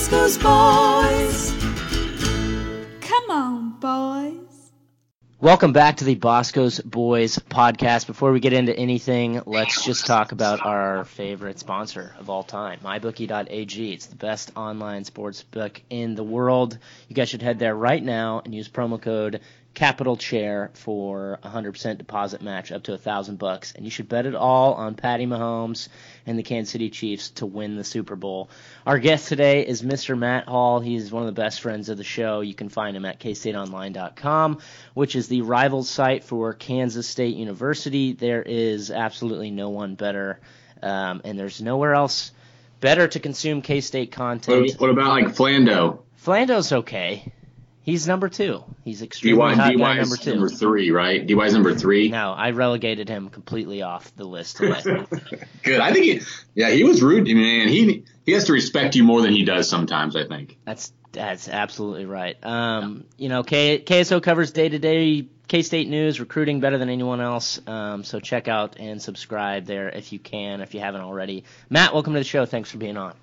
Ooh, Bosco's boys. Come on, boys. Welcome back to the Bosco's Boys podcast. Before we get into anything, let's just talk about our favorite sponsor of all time, MyBookie.ag. It's the best online sports book in the world. You guys should head there right now and use promo code Capital Chair for 100% deposit match up to a thousand bucks, and you should bet it all on Patty Mahomes and the Kansas City Chiefs to win the Super Bowl. Our guest today is Mr. Matt Hall. He's one of the best friends of the show. You can find him at kstateonline.com, which is the rival site for Kansas State University. There is absolutely no one better, um, and there's nowhere else better to consume K State content. What, what about like Flando? Flando's okay. He's number two. He's extremely DY, hot guy number two. number three, right? DY's number three. No, I relegated him completely off the list. Good. I think he, yeah, he was rude, man. He he has to respect you more than he does sometimes. I think. that's that's absolutely right. Um, you know, K, KSO covers day to day K State news, recruiting better than anyone else. Um, so check out and subscribe there if you can, if you haven't already. Matt, welcome to the show. Thanks for being on.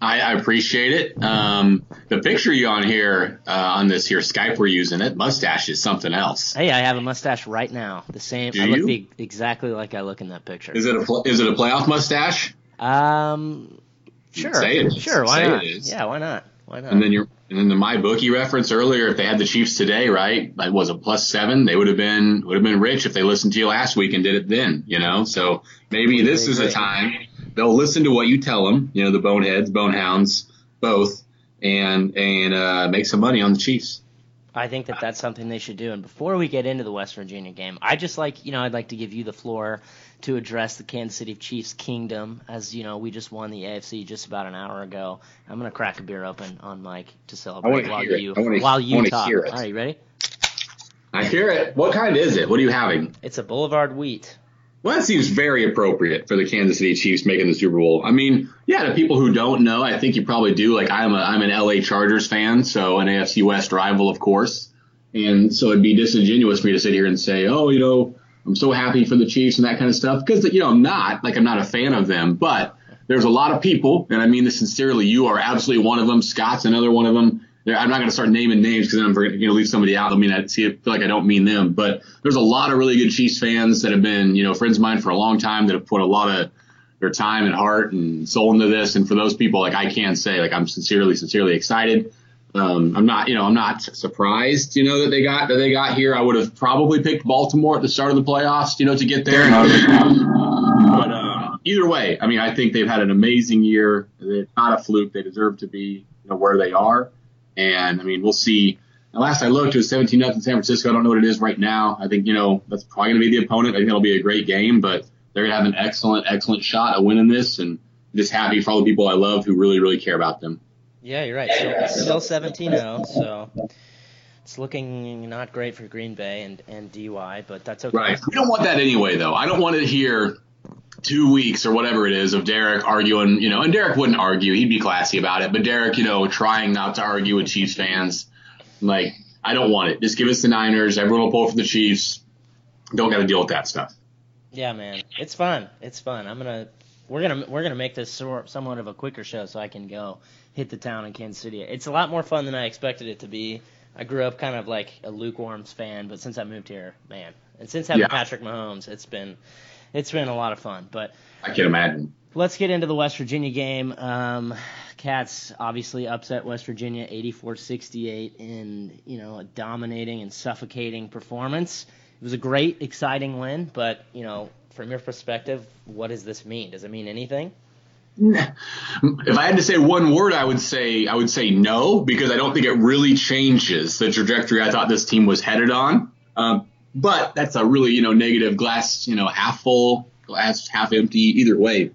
I, I appreciate it. Um, the picture you on here uh, on this here Skype we're using, it mustache is something else. Hey, I have a mustache right now. The same. Do I look you? exactly like I look in that picture. Is it a is it a playoff mustache? Um, sure. It. Sure. Why Say not? it. Yeah. Why not? Why not? And then your and then the my bookie reference earlier, if they had the Chiefs today, right? Like was a plus seven, they would have been would have been rich if they listened to you last week and did it then, you know. So maybe this is a time they'll listen to what you tell them, you know, the boneheads, bonehounds, both, and and uh, make some money on the Chiefs. I think that that's something they should do. And before we get into the West Virginia game, I just like, you know, I'd like to give you the floor to address the Kansas City Chiefs kingdom. As you know, we just won the AFC just about an hour ago. I'm gonna crack a beer open on Mike to celebrate while you wanna- while you talk. hear it. All right, you ready? I hear it. What kind is it? What are you having? It's a Boulevard Wheat. Well, that seems very appropriate for the Kansas City Chiefs making the Super Bowl. I mean, yeah, to people who don't know, I think you probably do. Like, I'm a I'm an LA Chargers fan, so an AFC West rival, of course. And so it'd be disingenuous for me to sit here and say, oh, you know, I'm so happy for the Chiefs and that kind of stuff because you know I'm not like I'm not a fan of them, but there's a lot of people, and I mean this sincerely. You are absolutely one of them. Scott's another one of them. I'm not going to start naming names because then I'm going to leave somebody out. I mean, I see, feel like I don't mean them, but there's a lot of really good Chiefs fans that have been, you know, friends of mine for a long time that have put a lot of their time and heart and soul into this. And for those people, like I can say, like I'm sincerely, sincerely excited. Um, I'm not, you know, I'm not surprised, you know, that they got that they got here. I would have probably picked Baltimore at the start of the playoffs, you know, to get there. But uh, either way, I mean, I think they've had an amazing year. It's not a fluke. They deserve to be, you know, where they are. And I mean, we'll see. And last I looked, it was 17 nothing San Francisco. I don't know what it is right now. I think, you know, that's probably going to be the opponent. I think it'll be a great game, but they're going to have an excellent, excellent shot at winning this. And just happy for all the people I love who really, really care about them. Yeah, you're right. Still, still 17-0, so it's looking not great for Green Bay and and DY, but that's okay. Right. We don't want that anyway, though. I don't want to hear two weeks or whatever it is of Derek arguing, you know, and Derek wouldn't argue. He'd be classy about it. But Derek, you know, trying not to argue with Chiefs fans. Like, I don't want it. Just give us the Niners. Everyone will pull for the Chiefs. Don't got to deal with that stuff. Yeah, man, it's fun. It's fun. I'm gonna we're gonna we're gonna make this somewhat of a quicker show so I can go hit the town in Kansas City. It's a lot more fun than I expected it to be. I grew up kind of like a lukewarm fan, but since I moved here, man, and since having Yeah. Patrick Mahomes, it's been it's been a lot of fun. But I can imagine. let's get into the West Virginia game. Um, Cats obviously upset West Virginia 84-68 in you know a dominating and suffocating performance. It was a great, exciting win, but you know from your perspective, what does this mean? Does it mean anything? If I had to say one word, I would say I would say no because I don't think it really changes the trajectory I thought this team was headed on. Um, but that's a really you know negative glass you know half full, glass half empty, either way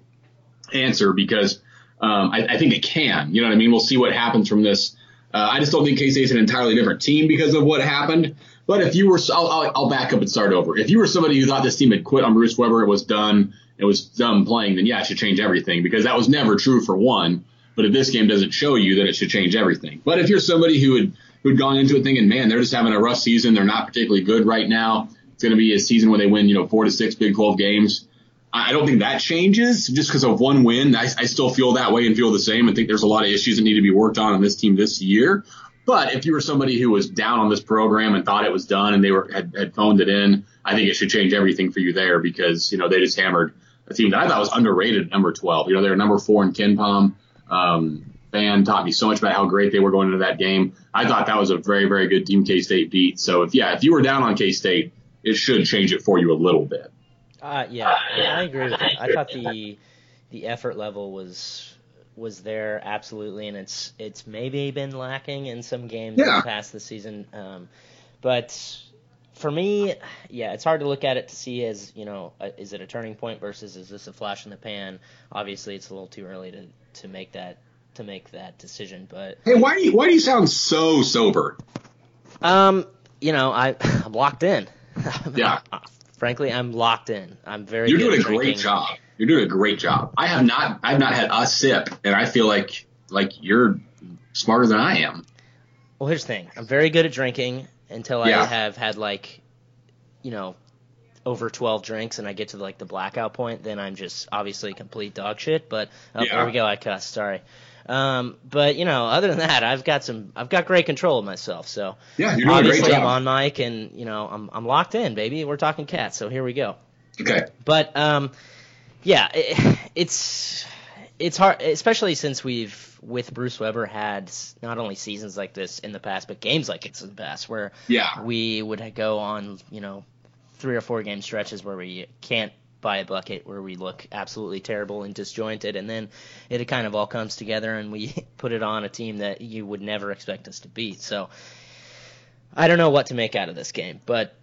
answer because Um, I, I, think it can. You know what I mean? We'll see what happens from this. Uh, I just don't think K State's an entirely different team because of what happened. But if you were, I'll, I'll, I'll, back up and start over. If you were somebody who thought this team had quit on Bruce Weber, it was done, it was done playing, then yeah, it should change everything because that was never true for one. But if this game doesn't show you, then it should change everything. But if you're somebody who had who'd gone into it thinking, man, they're just having a rough season, they're not particularly good right now. It's going to be a season where they win, you know, four to six Big 12 games. I don't think that changes just because of one win. I, I still feel that way and feel the same. I think there's a lot of issues that need to be worked on on this team this year. But if you were somebody who was down on this program and thought it was done and they were had, had phoned it in, I think it should change everything for you there because you know they just hammered a team that I thought was underrated number 12. You know they're number four in KenPom. Um, Fan taught me so much about how great they were going into that game. I thought that was a very very good team K State beat. So if yeah if you were down on K State, it should change it for you a little bit. Uh, yeah, I agree with that. I thought the the effort level was was there absolutely, and it's it's maybe been lacking in some games yeah. in the past this season. Um, but for me, yeah, it's hard to look at it to see as you know, uh, is it a turning point versus is this a flash in the pan? Obviously, it's a little too early to to make that to make that decision. But hey, why do you why do you sound so sober? Um, you know, I I'm locked in. Yeah. frankly, I'm locked in. I'm very. You're doing a drinking. great job. You're doing a great job. I have not. I've not had a sip, and I feel like like you're smarter than I am. Well, here's the thing. I'm very good at drinking until yeah. I have had like, you know, over 12 drinks and I get to like the blackout point. Then I'm just obviously complete dog shit. But oh, yeah. there we go. I cussed. Sorry. Um, but you know, other than that, I've got some, I've got great control of myself. So yeah, you're doing obviously great job. I'm on mic, and you know, I'm I'm locked in, baby. We're talking cats, so here we go. Okay. But um, yeah, it, it's it's hard, especially since we've with Bruce Weber had not only seasons like this in the past, but games like it's in the past, where yeah, we would go on, you know, three or four game stretches where we can't by a bucket where we look absolutely terrible and disjointed, and then it kind of all comes together and we put it on a team that you would never expect us to beat. So I don't know what to make out of this game, but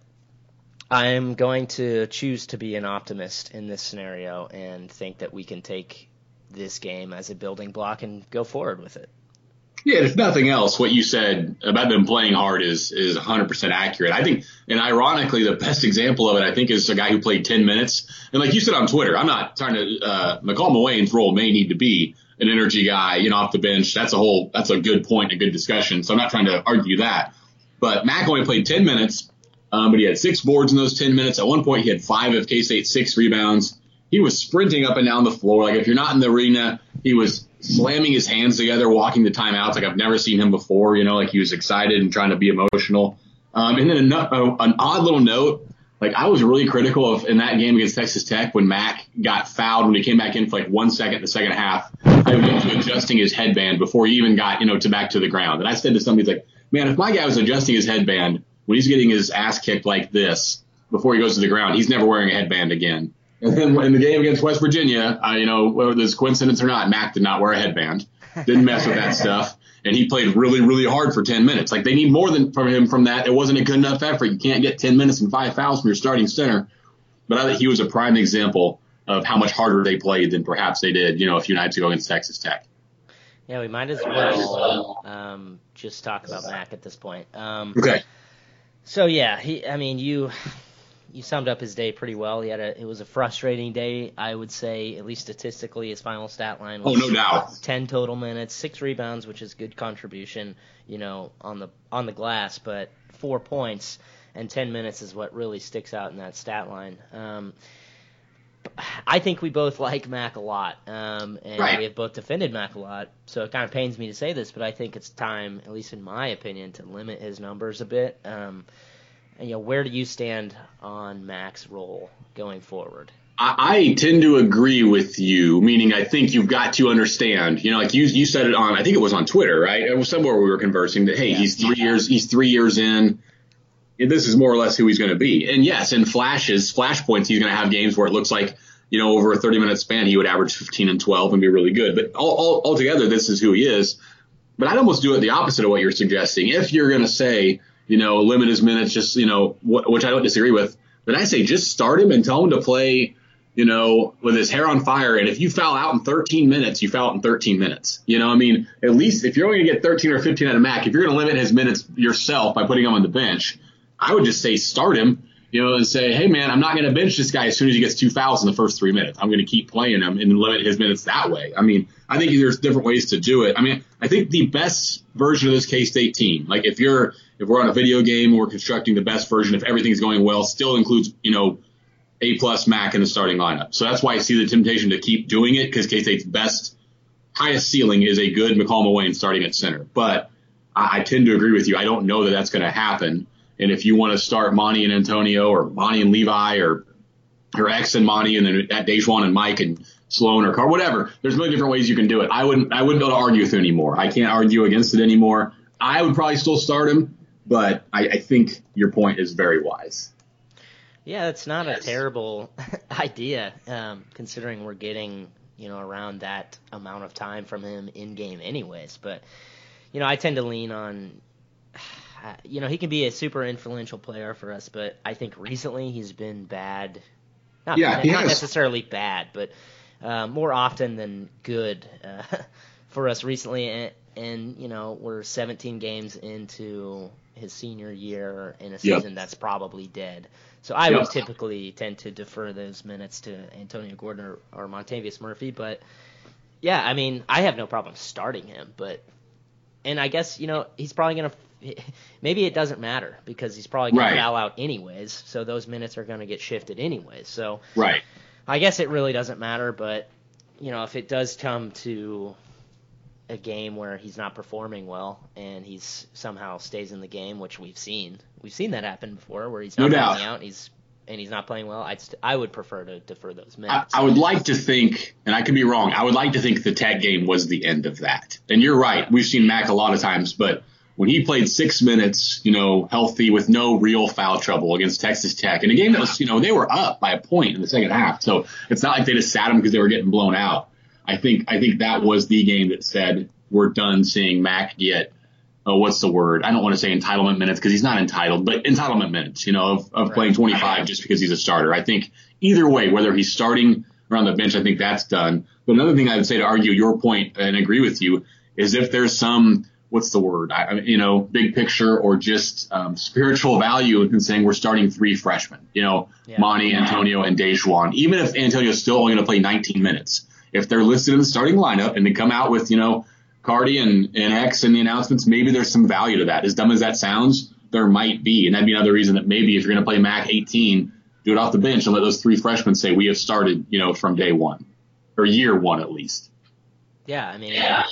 I'm going to choose to be an optimist in this scenario and think that we can take this game as a building block and go forward with it. Yeah, if nothing else, what you said about them playing hard is is 100% accurate. I think, and ironically, the best example of it, I think, is a guy who played 10 minutes. And like you said on Twitter, I'm not trying to. Uh, Makol Mawien's role may need to be an energy guy, you know, off the bench. That's a whole. That's a good point, a good discussion. So I'm not trying to argue that. But Mac only played 10 minutes, um, but he had six boards in those 10 minutes. At one point, he had five of K State six rebounds. He was sprinting up and down the floor. Like if you're not in the arena, he was slamming his hands together, walking the timeouts like I've never seen him before. You know, like he was excited and trying to be emotional. Um, and then an, an odd little note, like I was really critical of in that game against Texas Tech when Mac got fouled when he came back in for like one second in the second half. He was adjusting his headband before he even got you know to back to the ground. And I said to somebody like, man, if my guy was adjusting his headband when he's getting his ass kicked like this before he goes to the ground, he's never wearing a headband again. And then in the game against West Virginia, uh, you know, whether there's coincidence or not, Mac did not wear a headband, didn't mess with that stuff, and he played really, really hard for 10 minutes. Like they need more than from him from that. It wasn't a good enough effort. You can't get 10 minutes and five fouls from your starting center. But I think he was a prime example of how much harder they played than perhaps they did, you know, a few nights ago against Texas Tech. Yeah, we might as well um, just talk about Mac at this point. Um, okay. So yeah, he. I mean, you you summed up his day pretty well. He had a it was a frustrating day, I would say, at least statistically. His final stat line was oh, no doubt. ten total minutes, six rebounds, which is good contribution, you know, on the on the glass, but four points and ten minutes is what really sticks out in that stat line. Um, I think we both like Mac a lot, um, and right. we have both defended Mac a lot. So it kind of pains me to say this, but I think it's time, at least in my opinion, to limit his numbers a bit. Um, you know, where do you stand on Mac's role going forward? I, I tend to agree with you, meaning I think you've got to understand, you know, like you, you said it on, I think it was on Twitter, right? It was somewhere we were conversing that, hey, yeah. he's three years, he's three years in. This is more or less who he's going to be. And yes, in flashes, flash points, he's going to have games where it looks like, you know, over a 30 minute span, he would average 15 and 12 and be really good. But all, all, altogether, this is who he is. But I'd almost do it the opposite of what you're suggesting. If you're going to say, you know, limit his minutes, just, you know, wh- which I don't disagree with. But I say just start him and tell him to play, you know, with his hair on fire. And if you foul out in 13 minutes, you foul out in 13 minutes. You know, I mean, at least if you're only going to get 13 or 15 out of Mac, if you're going to limit his minutes yourself by putting him on the bench, I would just say start him, you know, and say, hey, man, I'm not going to bench this guy as soon as he gets two fouls in the first three minutes. I'm going to keep playing him and limit his minutes that way. I mean, I think there's different ways to do it. I mean, I think the best version of this K State team, like if you're, if we're on a video game, we're constructing the best version, if everything's going well, still includes, you know, a plus Mac in the starting lineup. So that's why I see the temptation to keep doing it because K State's best, highest ceiling is a good Makol Mawien starting at center. But I, I tend to agree with you. I don't know that that's going to happen. And if you want to start Monty and Antonio or Monty and Levi or or X and Monty and then at DaJuan and Mike and Sloan or Car, whatever. There's many different ways you can do it. I wouldn't I wouldn't be able to argue with it anymore. I can't argue against it anymore. I would probably still start him, but I, I think your point is very wise. Yeah, it's not yes. a terrible idea, um, considering we're getting you know around that amount of time from him in game, anyways. But you know, I tend to lean on. You know, he can be a super influential player for us, but I think recently he's been bad. Not, yeah, not necessarily bad, but uh, more often than good uh, for us recently. And, and, you know, we're 17 games into his senior year in a season yep. that's probably dead. So I yep. would typically tend to defer those minutes to Antonio Gordon or, or Montavious Murphy. But yeah, I mean, I have no problem starting him. But and I guess you know he's probably gonna. Maybe it doesn't matter because he's probably gonna right. foul out anyways. So those minutes are gonna get shifted anyways. So right. I guess it really doesn't matter. But you know, if it does come to a game where he's not performing well and he's somehow stays in the game, which we've seen. We've seen that happen before, where he's not no playing out and he's and he's not playing well. I'd st- I would prefer to defer those minutes. I, I, would like to think, and I could be wrong. I would like to think the Tech game was the end of that. And you're right. We've seen Mac a lot of times, but when he played six minutes, you know, healthy with no real foul trouble against Texas Tech, in a game that was, you know, they were up by a point in the second half. So it's not like they just sat him because they were getting blown out. I think I think that was the game that said we're done seeing Mac get oh, what's the word? I don't want to say entitlement minutes because he's not entitled, but entitlement minutes, you know, of, of right. playing 25 just because he's a starter. I think either way, whether he's starting or on the bench, I think that's done. But another thing I would say to argue your point and agree with you is if there's some what's the word? I, you know, big picture or just um, spiritual value in saying we're starting three freshmen. You know, yeah. Monty, Antonio, and DaJuan. Even if Antonio's still only going to play 19 minutes, if they're listed in the starting lineup and they come out with, you know, Cardi and, and X in the announcements, maybe there's some value to that. As dumb as that sounds, there might be. And that'd be another reason that maybe if you're going to play Mac 18, do it off the bench and let those three freshmen say we have started, you know, from day one or year one at least. Yeah, I mean, yeah.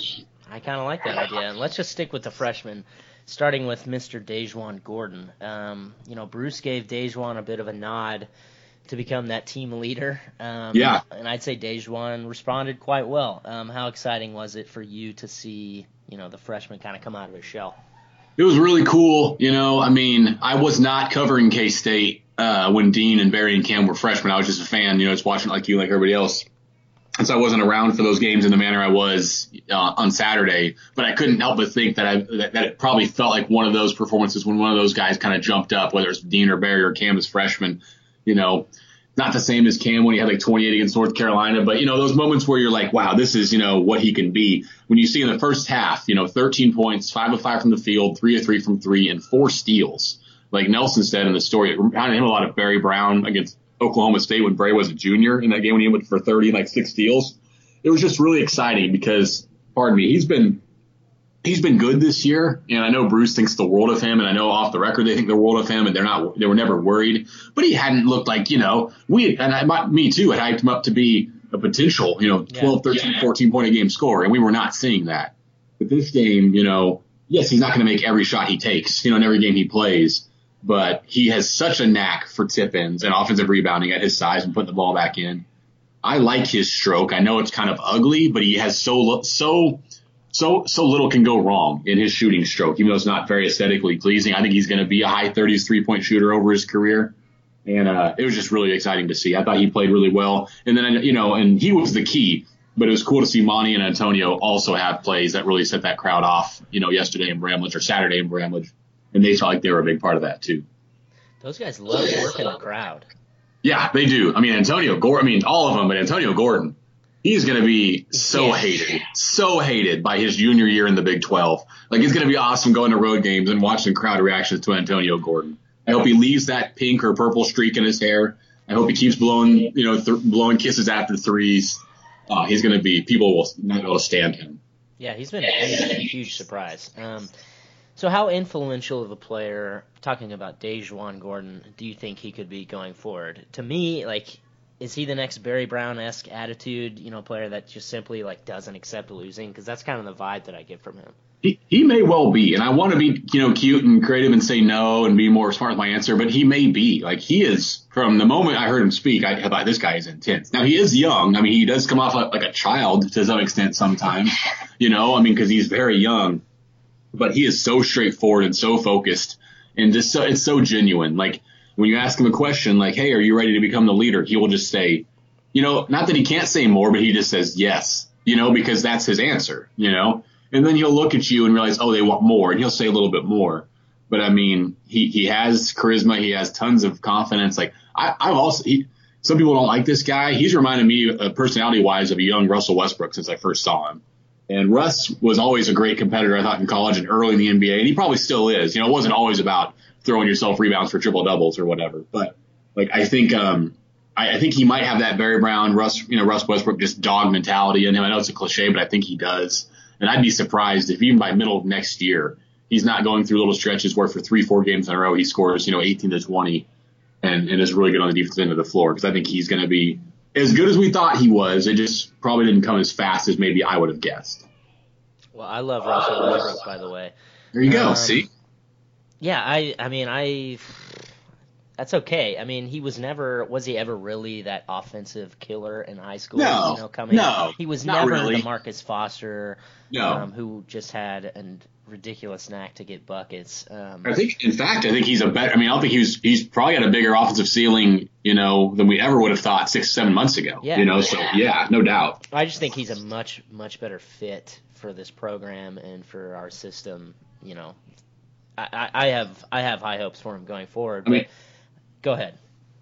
I kind of like that idea. And let's just stick with the freshmen, starting with Mr. DaJuan Gordon. Um, you know, Bruce gave DaJuan a bit of a nod to become that team leader. Um, yeah. And I'd say DaJuan responded quite well. Um, how exciting was it for you to see, you know, the freshman kind of come out of his shell? It was really cool. You know, I mean, I was not covering K State uh, when Dean and Barry and Cam were freshmen. I was just a fan, you know, just watching like you, like everybody else. And so I wasn't around for those games in the manner I was uh, on Saturday, but I couldn't help but think that I that, that, it probably felt like one of those performances when one of those guys kind of jumped up, whether it's Dean or Barry or Cam as freshmen, you know, not the same as Cam when he had like 28 against North Carolina, but you know, those moments where you're like, wow, this is, you know, what he can be. When you see in the first half, you know, 13 points, five of five from the field, three of three from three, and four steals. Like Nelson said in the story, it reminded him a lot of Barry Brown against Oklahoma State when Barry was a junior in that game when he went for 30 and like six steals. It was just really exciting because, pardon me, he's been he's been good this year, and I know Bruce thinks the world of him, and I know off the record they think the world of him, and they're not, they were never worried. But he hadn't looked like, you know, we and I, me too had hyped him up to be a potential, you know, 12, 13, yeah. 14 point a game score, and we were not seeing that. But this game, you know, yes, he's not going to make every shot he takes, you know, in every game he plays, but he has such a knack for tip ins and offensive rebounding at his size and putting the ball back in. I like his stroke. I know it's kind of ugly, but he has so so so so little can go wrong in his shooting stroke, even though it's not very aesthetically pleasing. I think he's going to be a high 30s three point shooter over his career, and uh, it was just really exciting to see. I thought he played really well, and then you know, and he was the key. But it was cool to see Monty and Antonio also have plays that really set that crowd off. You know, yesterday in Bramlage or Saturday in Bramlage, and they felt like they were a big part of that too. Those guys love working the crowd. Yeah, they do. I mean, Antonio Gordon. I mean, all of them, but Antonio Gordon. He's going to be so Yeah. hated, so hated by his junior year in the Big 12. Like, it's going to be awesome going to road games and watching crowd reactions to Antonio Gordon. I hope he leaves that pink or purple streak in his hair. I hope he keeps blowing, you know, th- blowing kisses after threes. Uh, he's going to be, people will not be able to stand him. Yeah, he's been, he's been a huge surprise. Um, so, how influential of a player, talking about DaJuan Gordon, do you think he could be going forward? To me, like, is he the next Barry Brown esque attitude, you know, player that just simply like doesn't accept losing? Because that's kind of the vibe that I get from him. He, he may well be, and I want to be, you know, cute and creative and say no and be more smart with my answer, but he may be. Like he is from the moment I heard him speak, I thought this guy is intense. Now he is young. I mean, he does come off like, a child to some extent sometimes, you know. I mean, because he's very young, but he is so straightforward and so focused and just so it's so genuine. Like when you ask him a question, like, "Hey, are you ready to become the leader?" He will just say, you know, not that he can't say more, but he just says yes, you know, because that's his answer, you know. And then he'll look at you and realize, oh, they want more, and he'll say a little bit more. But I mean, he he has charisma, he has tons of confidence. Like I, I've also, he, some people don't like this guy. He's reminded me, uh, personality wise, of a young Russell Westbrook since I first saw him. And Russ was always a great competitor, I thought, in college and early in the NBA, and he probably still is. You know, it wasn't always about throwing yourself rebounds for triple doubles or whatever. But like, I think, um, I, I think he might have that Barry Brown, Russ, you know, Russ Westbrook just dog mentality in him. I know it's a cliche, but I think he does. And I'd be surprised if even by middle of next year, he's not going through little stretches where for three, four games in a row he scores, you know, 18 to 20 and, and is really good on the defensive end of the floor. Because I think he's going to be as good as we thought he was. It just probably didn't come as fast as maybe I would have guessed. Well, I love Russell Westbrook, by the way. There you go. Um, See, Yeah, I I mean I that's okay. I mean, he was never was he ever really that offensive killer in high school? No, you know, coming no, he was never really. the Marcus Foster, No. um, who just had a ridiculous knack to get buckets. Um, I think, in fact, I think he's a better. I mean, I don't think he's he's probably got a bigger offensive ceiling, you know, than we ever would have thought six, seven months ago. Yeah. You know, so yeah, no doubt. I just think he's a much much better fit for this program and for our system. You know, I, I, I have I have high hopes for him going forward. I mean- go ahead.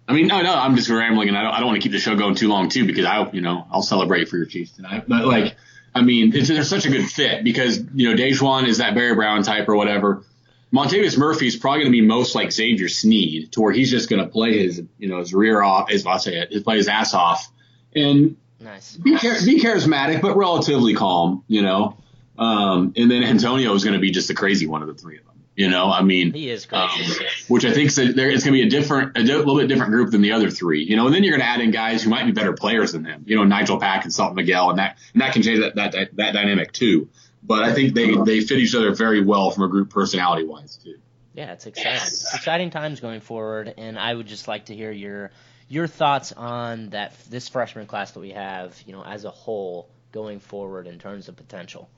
I mean, no, no, I'm just rambling, and I don't, I don't want to keep the show going too long too, because I, you know, I'll celebrate for your Chiefs tonight. But like, I mean, it's, they're such a good fit because you know, DaJuan is that Barry Brown type or whatever. Montavious Murphy is probably going to be most like Xavier Sneed, to where he's just going to play his, you know, his rear off, his, I'll say it, his play his ass off, and Nice. be, char- be charismatic, but relatively calm, you know. Um, and then Antonio is going to be just the crazy one of the three of them, you know. I mean, He is um, which I think that there it's going to be a different, a di- little bit different group than the other three, you know. And then you're going to add in guys who might be better players than them, you know, Nijel Pack and Selton Miguel, and that and that can change that that that, dynamic too. But I think they they fit each other very well from a group personality wise too. Yeah, it's exciting. It's exciting times going forward, and I would just like to hear your your thoughts on that this freshman class that we have, you know, as a whole going forward in terms of potential.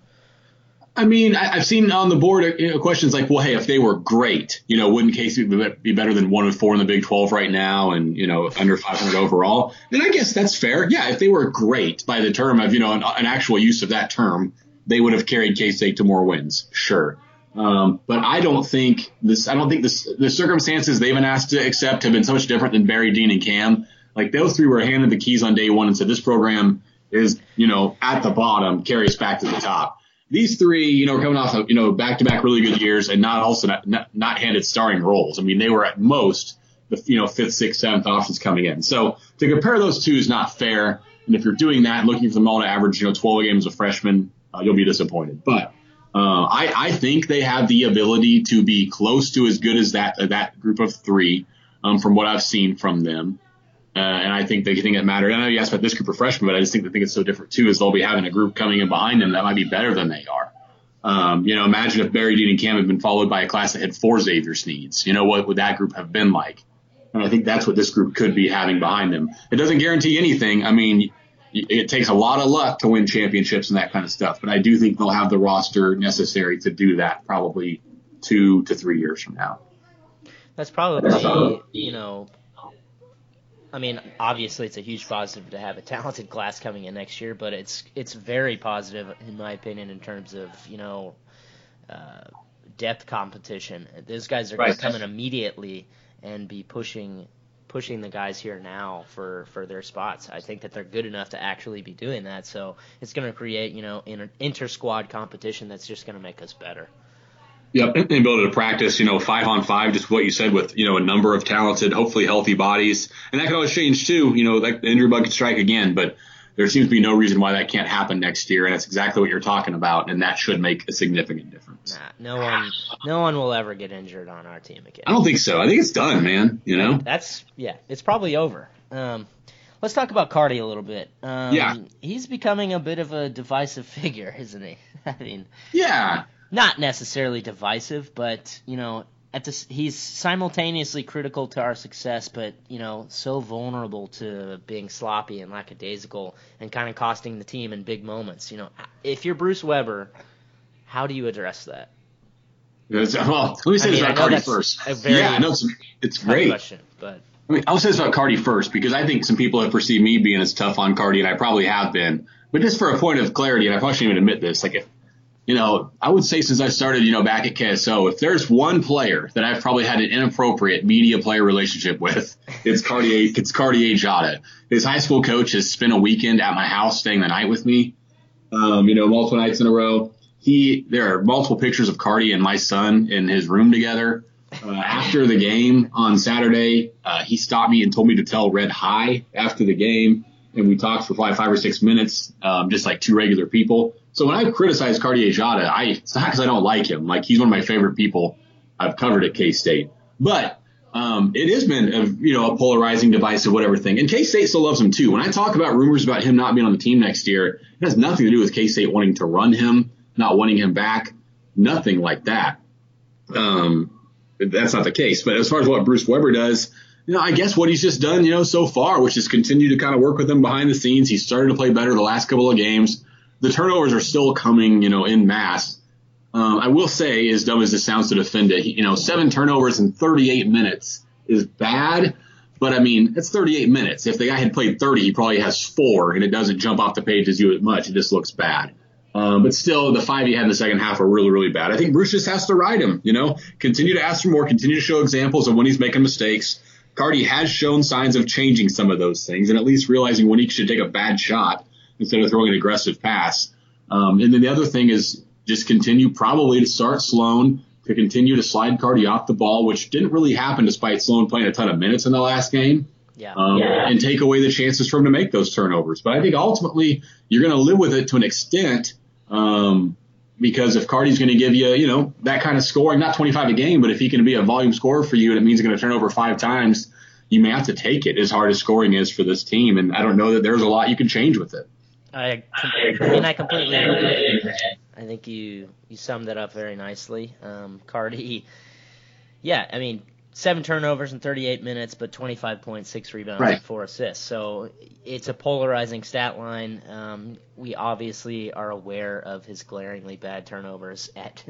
I mean, I, I've seen on the board uh, you know, questions like, well, hey, if they were great, you know, wouldn't K-State be, be better than one and four in the Big 12 right now and, you know, under 500 overall? And I guess that's fair. Yeah, if they were great by the term of, you know, an, an actual use of that term, they would have carried K-State to more wins. Sure. Um, but I don't think this, I don't think this, the circumstances they've been asked to accept have been so much different than Barry, Dean, and Cam. Like those three were handed the keys on day one and said, this program is, you know, at the bottom, carry us back to the top these three, you know, are coming off of, you know, back to back really good years and not also not, not, not handed starring roles. I mean, they were at most the, you know, fifth, sixth, seventh options coming in. So to compare those two is not fair. And if you're doing that, looking for them all to average, you know, 12 games as a freshman, uh, you'll be disappointed. But, uh, I, I think they have the ability to be close to as good as that, that group of three, um, from what I've seen from them. Uh, and I think they think it mattered. I know you asked about this group of freshmen, but I just think they think it's so different too, is they'll be having a group coming in behind them that might be better than they are. Um, you know, imagine if Barry Dean and Cam had been followed by a class that had four Xavier Sneeds. You know, what would that group have been like? And I think that's what this group could be having behind them. It doesn't guarantee anything. I mean, it takes a lot of luck to win championships and that kind of stuff, but I do think they'll have the roster necessary to do that probably two to three years from now. That's probably, you know, I mean, obviously it's a huge positive to have a talented class coming in next year, but it's it's very positive in my opinion in terms of you know uh, depth competition. Those guys are going to come in immediately and be pushing pushing the guys here now for for their spots. I think that they're good enough to actually be doing that. So it's going to create you know an inter squad competition that's just going to make us better. Yep, and ability to practice, you know, five on five, just what you said with, you know, a number of talented, hopefully healthy bodies. And that can always change too. You know, like the injury bug could strike again, but there seems to be no reason why that can't happen next year. And that's exactly what you're talking about. And that should make a significant difference. Nah, no one, no one will ever get injured on our team again. I don't think so. I think it's done, man. You know, that's, yeah, it's probably over. Um, let's talk about Cardi a little bit. Um, yeah. He's becoming a bit of a divisive figure, isn't he? I mean, yeah not necessarily divisive, but you know, at this he's simultaneously critical to our success, but you know, so vulnerable to being sloppy and lackadaisical and kind of costing the team in big moments. You know, if you're Bruce Weber, how do you address that? well, let me say I mean, this about Cardi first. yeah, I know it's, it's great. Question, but I mean, I'll say this about Cardi first because I think some people have perceived me being as tough on Cardi, and I probably have been. But just for a point of clarity, and I probably shouldn't even admit this, like if you know, I would say since I started, you know, back at KSO, if there's one player that I've probably had an inappropriate media player relationship with, it's Cartier, it's Cartier Diarra. His high school coach has spent a weekend at my house staying the night with me, um, you know, multiple nights in a row. He, there are multiple pictures of Cardi and my son in his room together. Uh, after the game on Saturday, uh, he stopped me and told me to tell Red hi after the game. And we talked for probably five or six minutes, um, just like two regular people. So when I criticize Cartier Diarra, I it's not because I don't like him. Like he's one of my favorite people I've covered at K State. But um, it has been a you know a polarizing, divisive, whatever thing. And K State still loves him too. When I talk about rumors about him not being on the team next year, it has nothing to do with K State wanting to run him, not wanting him back, nothing like that. Um, that's not the case. But as far as what Bruce Weber does, you know, I guess what he's just done, you know, so far, which is continue to kind of work with him behind the scenes. He's started to play better the last couple of games the turnovers are still coming, you know, in mass. Um, I will say, as dumb as this sounds to defend it, you know, seven turnovers in 38 minutes is bad, but I mean, it's 38 minutes. If the guy had played 30, he probably has four, and it doesn't jump off the page as you as much. It just looks bad. Um, but still, the five he had in the second half are really, really bad. I think Bruce just has to ride him, you know, continue to ask for more, continue to show examples of when he's making mistakes. Cardi has shown signs of changing some of those things and at least realizing when he should take a bad shot instead of throwing an aggressive pass. Um, and then the other thing is just continue probably to start Sloan to continue to slide Cardi off the ball, which didn't really happen despite Sloan playing a ton of minutes in the last game. Yeah. Um, yeah. And take away the chances for him to make those turnovers. But I think ultimately you're going to live with it to an extent. Um, because if Cardi's going to give you, you know, that kind of scoring, not 25 a game, but if he can be a volume scorer for you and it means he's going to turn over five times, you may have to take it as hard as scoring is for this team. And I don't know that there's a lot you can change with it. I, I mean, I completely agree. I think you you summed that up very nicely. Um, Cardi, yeah, I mean, seven turnovers in 38 minutes, but 25 points, six rebounds, right. and four assists. So it's a polarizing stat line. Um, we obviously are aware of his glaringly bad turnovers at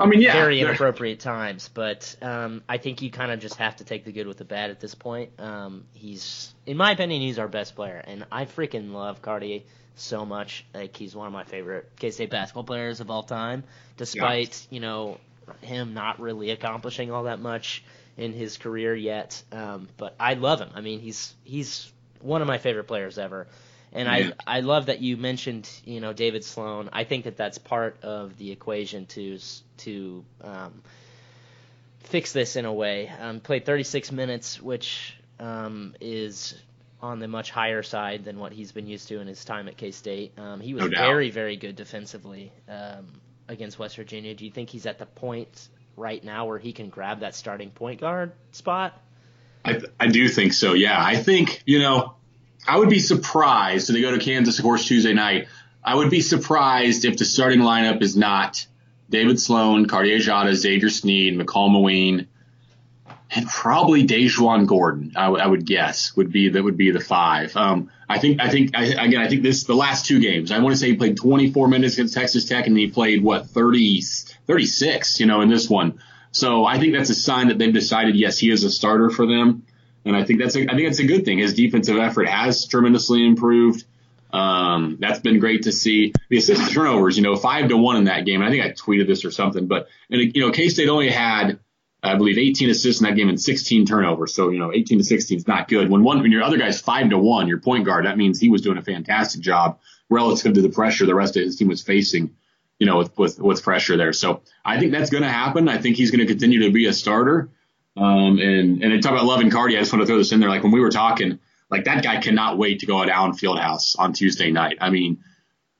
I mean, yeah, very inappropriate times. But um, I think you kind of just have to take the good with the bad at this point. Um, he's, in my opinion, he's our best player, and I freaking love Cartier so much. Like he's one of my favorite K State basketball players of all time, despite yeah. you know him not really accomplishing all that much in his career yet. Um, but I love him. I mean, he's he's one of my favorite players ever. And yeah. I I love that you mentioned you know David Sloan. I think that that's part of the equation to to um, fix this in a way. Um, played 36 minutes, which um, is on the much higher side than what he's been used to in his time at K State. Um, he was no very, very good defensively um, against West Virginia. Do you think he's at the point right now where he can grab that starting point guard spot? I, I do think so. Yeah, I think you know I would be surprised. So they go to Kansas, of course, Tuesday night. I would be surprised if the starting lineup is not David Sloan, Cartier Diarra, Xavier Sneed, Makol Mawien, and probably DaJuan Gordon. I, w- I would guess would be that would be the five. Um, I think I think I, again I think this the last two games. I want to say he played 24 minutes against Texas Tech and he played what 30 36. You know in this one. So I think that's a sign that they've decided yes he is a starter for them. And I think that's a, I think that's a good thing. His defensive effort has tremendously improved. Um, that's been great to see. The assist turnovers, you know, five to one in that game. And I think I tweeted this or something, but and you know, K State only had I believe 18 assists in that game and 16 turnovers. So, you know, 18 to 16 is not good. When one, when your other guy's five to one, your point guard, that means he was doing a fantastic job relative to the pressure the rest of his team was facing, you know, with, with, with pressure there. So I think that's going to happen. I think he's going to continue to be a starter. Um, and, and I talk about Love and Cardi. I just want to throw this in there. Like when we were talking, like that guy cannot wait to go down Fieldhouse on Tuesday night. I mean,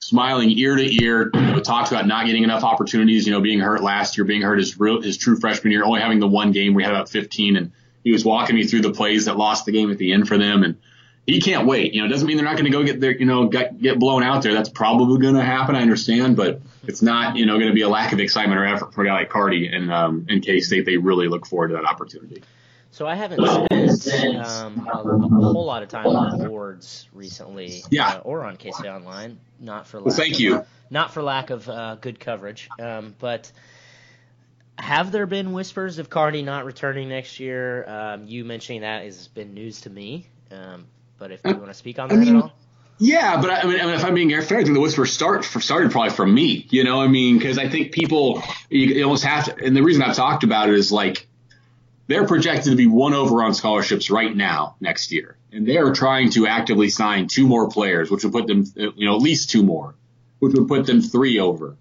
smiling ear to ear. You know, talks about not getting enough opportunities. You know, being hurt last year, being hurt his real, his true freshman year, only having the one game. We had about 15, and he was walking me through the plays that lost the game at the end for them. And he can't wait. You know, it doesn't mean they're not going to go get their, you know, get, get blown out there. That's probably going to happen. I understand, but it's not, you know, going to be a lack of excitement or effort for a guy like Cardi and um, in K State. They really look forward to that opportunity. So I haven't spent um, a, a, whole lot of time on boards recently, yeah. uh, or on KC Online. Not for lack well, thank of, you. Not for lack of uh, good coverage, um, but have there been whispers of Cardi not returning next year? Um, you mentioning that has been news to me. Um, but if you want to speak on that I mean, at all. Yeah, but I mean, if I'm being fair, I think the whisper start started probably from me. You know, I mean, because I think people you almost have to, and the reason I've talked about it is like they're projected to be one over on scholarships right now next year, and they are trying to actively sign two more players, which would put them, you know, at least two more, which would put them three over.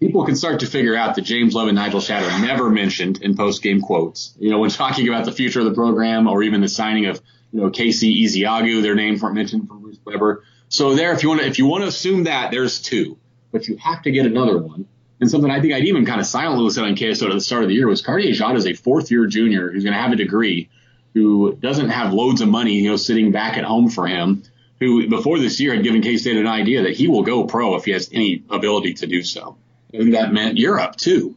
People can start to figure out that James Love and Nigel Shatter never mentioned in post game quotes. You know, when talking about the future of the program or even the signing of you know, Kaosi Ezeagu, their names weren't mentioned from Bruce Weber. So there, if you want to, if you want to assume that, there's two, but you have to get another one. And something I think I'd even kind of silently said on KSO at the start of the year was Cartier Diarra is a fourth year junior who's going to have a degree, who doesn't have loads of money, you know, sitting back at home for him, who before this year had given K State an idea that he will go pro if he has any ability to do so. And that meant Europe too.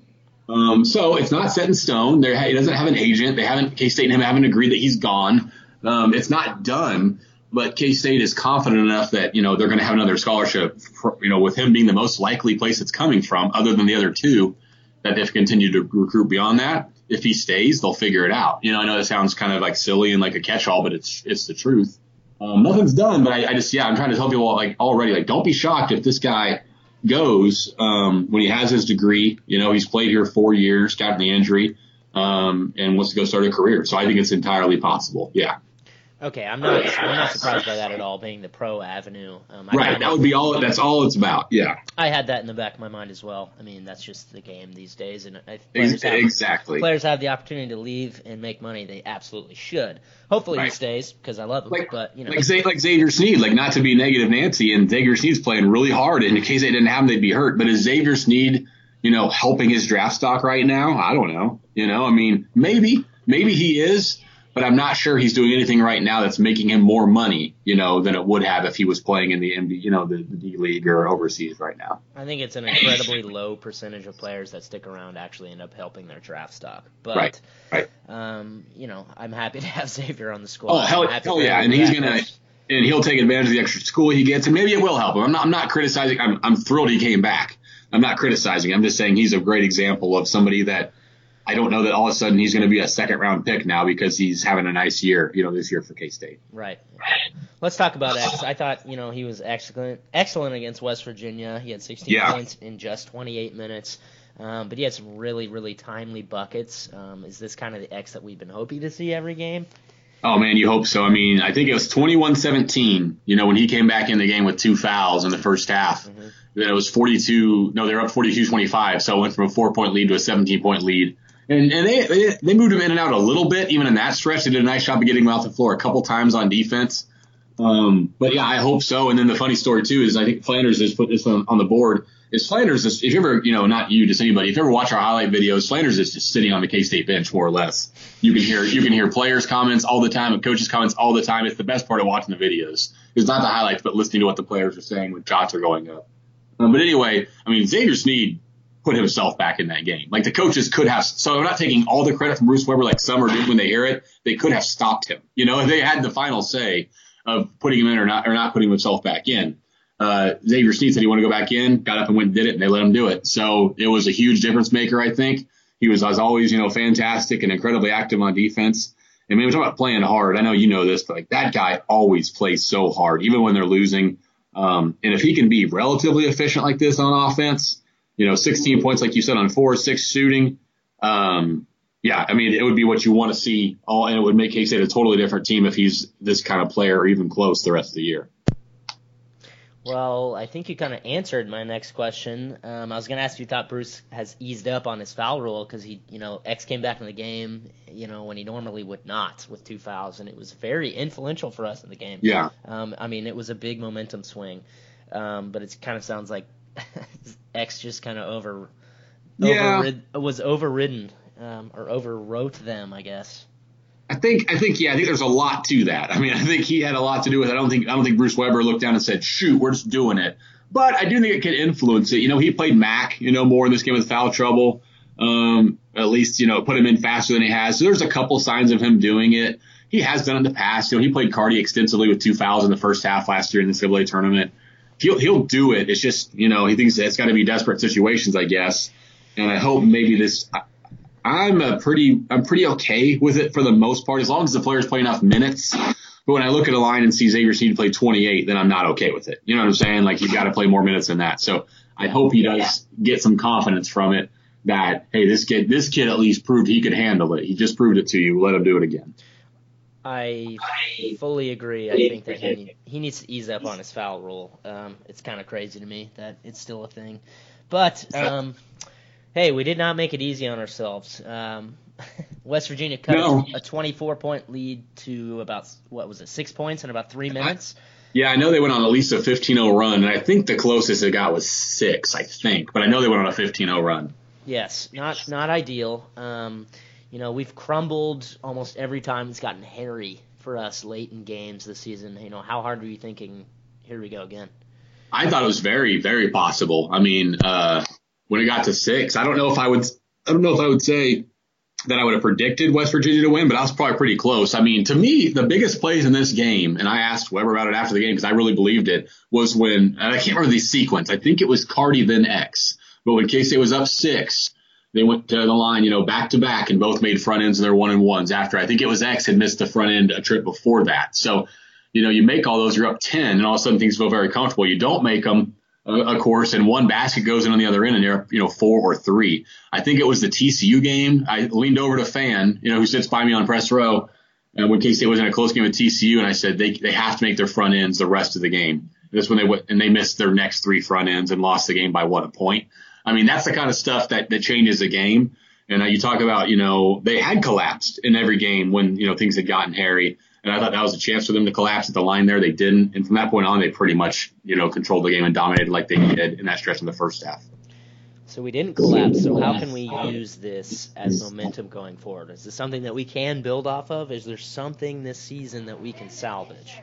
Um, so it's not set in stone. There, he doesn't have an agent. They haven't, K State and him haven't agreed that he's gone. Um, it's not done, but K State is confident enough that you know they're going to have another scholarship. For, you know, with him being the most likely place it's coming from, other than the other two, that they've continued to recruit beyond that. If he stays, they'll figure it out. You know, I know it sounds kind of like silly and like a catch-all, but it's it's the truth. Um, nothing's done, but I, I, just yeah, I'm trying to tell people like already like don't be shocked if this guy goes um, when he has his degree. You know, he's played here four years, got the injury, um, and wants to go start a career. So I think it's entirely possible. Yeah. Okay, I'm not I'm not surprised by that at all. Being the pro avenue, um, right? That would be all. That's all it's about. Yeah. I had that in the back of my mind as well. I mean, that's just the game these days, and I, players have, exactly players have the opportunity to leave and make money. They absolutely should. Hopefully right. he stays because I love him. Like, but you know, like, like Xavier Sneed, like not to be negative Nancy, and Xavier Sneed's playing really hard. And in case they didn't have him, they'd be hurt. But is Xavier Sneed, you know, helping his draft stock right now? I don't know. You know, I mean, maybe, maybe he is but I'm not sure he's doing anything right now that's making him more money, you know, than it would have if he was playing in the MD, you know, the, the D League or overseas right now. I think it's an incredibly low percentage of players that stick around actually end up helping their draft stock. But, right, right. Um, you know, I'm happy to have Xavier on the squad. Oh hell, hell yeah, and he's gonna. And he'll take advantage of the extra school he gets, and maybe it will help him. I'm not, I'm not criticizing. I'm, I'm thrilled he came back. I'm not criticizing. I'm just saying he's a great example of somebody that I don't know that all of a sudden he's going to be a second round pick now because he's having a nice year, you know, this year for K State. Right. Let's talk about X. I thought, you know, he was excellent, excellent against West Virginia. He had 16 yeah. points in just 28 minutes. Um, but he had some really, really timely buckets. Um, is this kind of the X that we've been hoping to see every game? Oh man, you hope so. I mean, I think it was 21-17. You know, when he came back in the game with two fouls in the first half. Mm-hmm. Then it was 42. No, they were up 42-25. So it went from a four point lead to a 17 point lead. And, and they, they, they moved him in and out a little bit, even in that stretch. They did a nice job of getting him off the floor a couple times on defense. Um, but yeah, I hope so. And then the funny story too is I think Flanders has put this on, on the board. Is Flanders is, if you ever, you know, not you, just anybody, if you ever watch our highlight videos, Flanders is just sitting on the K State bench more or less. You can hear, you can hear players' comments all the time and coaches' comments all the time. It's the best part of watching the videos. It's not the highlights, but listening to what the players are saying when shots are going up. Um, but anyway, I mean, Xavier Sneed put himself back in that game. Like the coaches could have, so I'm not taking all the credit from Bruce Weber like some are doing when they hear it. They could have stopped him. You know, they had the final say of putting him in or not, or not putting himself back in. Uh, Xavier Sneed said he wanted to go back in, got up and went and did it, and they let him do it. So it was a huge difference maker, I think. He was, as always, you know, fantastic and incredibly active on defense. And when we talk about playing hard, I know you know this, but like that guy always plays so hard, even when they're losing. Um, and if he can be relatively efficient like this on offense, you know, 16 points, like you said, on four, six shooting. Um, yeah, I mean, it would be what you want to see all, and it would make K State a totally different team if he's this kind of player or even close the rest of the year. Well, I think you kind of answered my next question. Um, I was going to ask if you thought Bruce has eased up on his foul rule because he, you know, X came back in the game, you know, when he normally would not with two fouls, and it was very influential for us in the game. Yeah. Um, I mean, it was a big momentum swing, um, but it kind of sounds like X just kind of over, Yeah. overrid, was overridden um, or overwrote them, I guess. I think I think yeah, I think there's a lot to that. I mean, I think he had a lot to do with it. I don't think I don't think Bruce Weber looked down and said, "Shoot, we're just doing it." But I do think it could influence it. You know, he played Mac, you know, more in this game with foul trouble. Um, at least you know, put him in faster than he has. So there's a couple signs of him doing it. He has done it in the past. You know, he played Cardi extensively with two fouls in the first half last year in the NCAA tournament. He'll he'll do it. It's just you know he thinks it's got to be desperate situations, I guess. And I hope maybe this I'm a pretty I'm pretty okay with it for the most part, as long as the players play enough minutes. But when I look at a line and see Xavier Sneed play 28, then I'm not okay with it. You know what I'm saying? Like you've got to play more minutes than that. So I hope he does get some confidence from it that hey, this kid this kid at least proved he could handle it. He just proved it to you. Let him do it again. I fully agree. I think that he, need, he needs to ease up on his foul rule. Um, it's kind of crazy to me that it's still a thing. But um, hey, we did not make it easy on ourselves. Um, West Virginia cut No. a 24 point lead to about what was it, six points in about three minutes. Yeah, I know they went on at least a 15-0 run, and I think the closest it got was six, I think. But I know they went on a 15-0 run. Yes, not not ideal. Um, you know, we've crumbled almost every time it's gotten hairy for us late in games this season. You know, how hard were you thinking? Here we go again. I thought it was very, very possible. I mean, uh, when it got to six, I don't know if I would, I don't know if I would say that I would have predicted West Virginia to win, but I was probably pretty close. I mean, to me, the biggest plays in this game, and I asked Weber about it after the game because I really believed it, was when, and I can't remember the sequence. I think it was Cardi then X, but when K-State was up six, they went to the line, you know, back to back and both made front ends of their one and ones after I think it was X had missed the front end a trip before that. So, you know, you make all those, you're up 10 and all of a sudden things feel very comfortable. You don't make them, uh, of course, and one basket goes in on the other end and you're you know, four or three. I think it was the TCU game. I leaned over to Fan, you know, who sits by me on press row. And when K-State was in a close game with TCU and I said they, they have to make their front ends the rest of the game. That's when they went and they missed their next three front ends and lost the game by what a point. I mean, that's the kind of stuff that, that changes a game. And uh, you talk about, you know, they had collapsed in every game when, you know, things had gotten hairy. And I thought that was a chance for them to collapse at the line there. They didn't. And from that point on, they pretty much, you know, controlled the game and dominated like they did in that stretch in the first half. So we didn't collapse. So how can we use this as momentum going forward? Is this something that we can build off of? Is there something this season that we can salvage?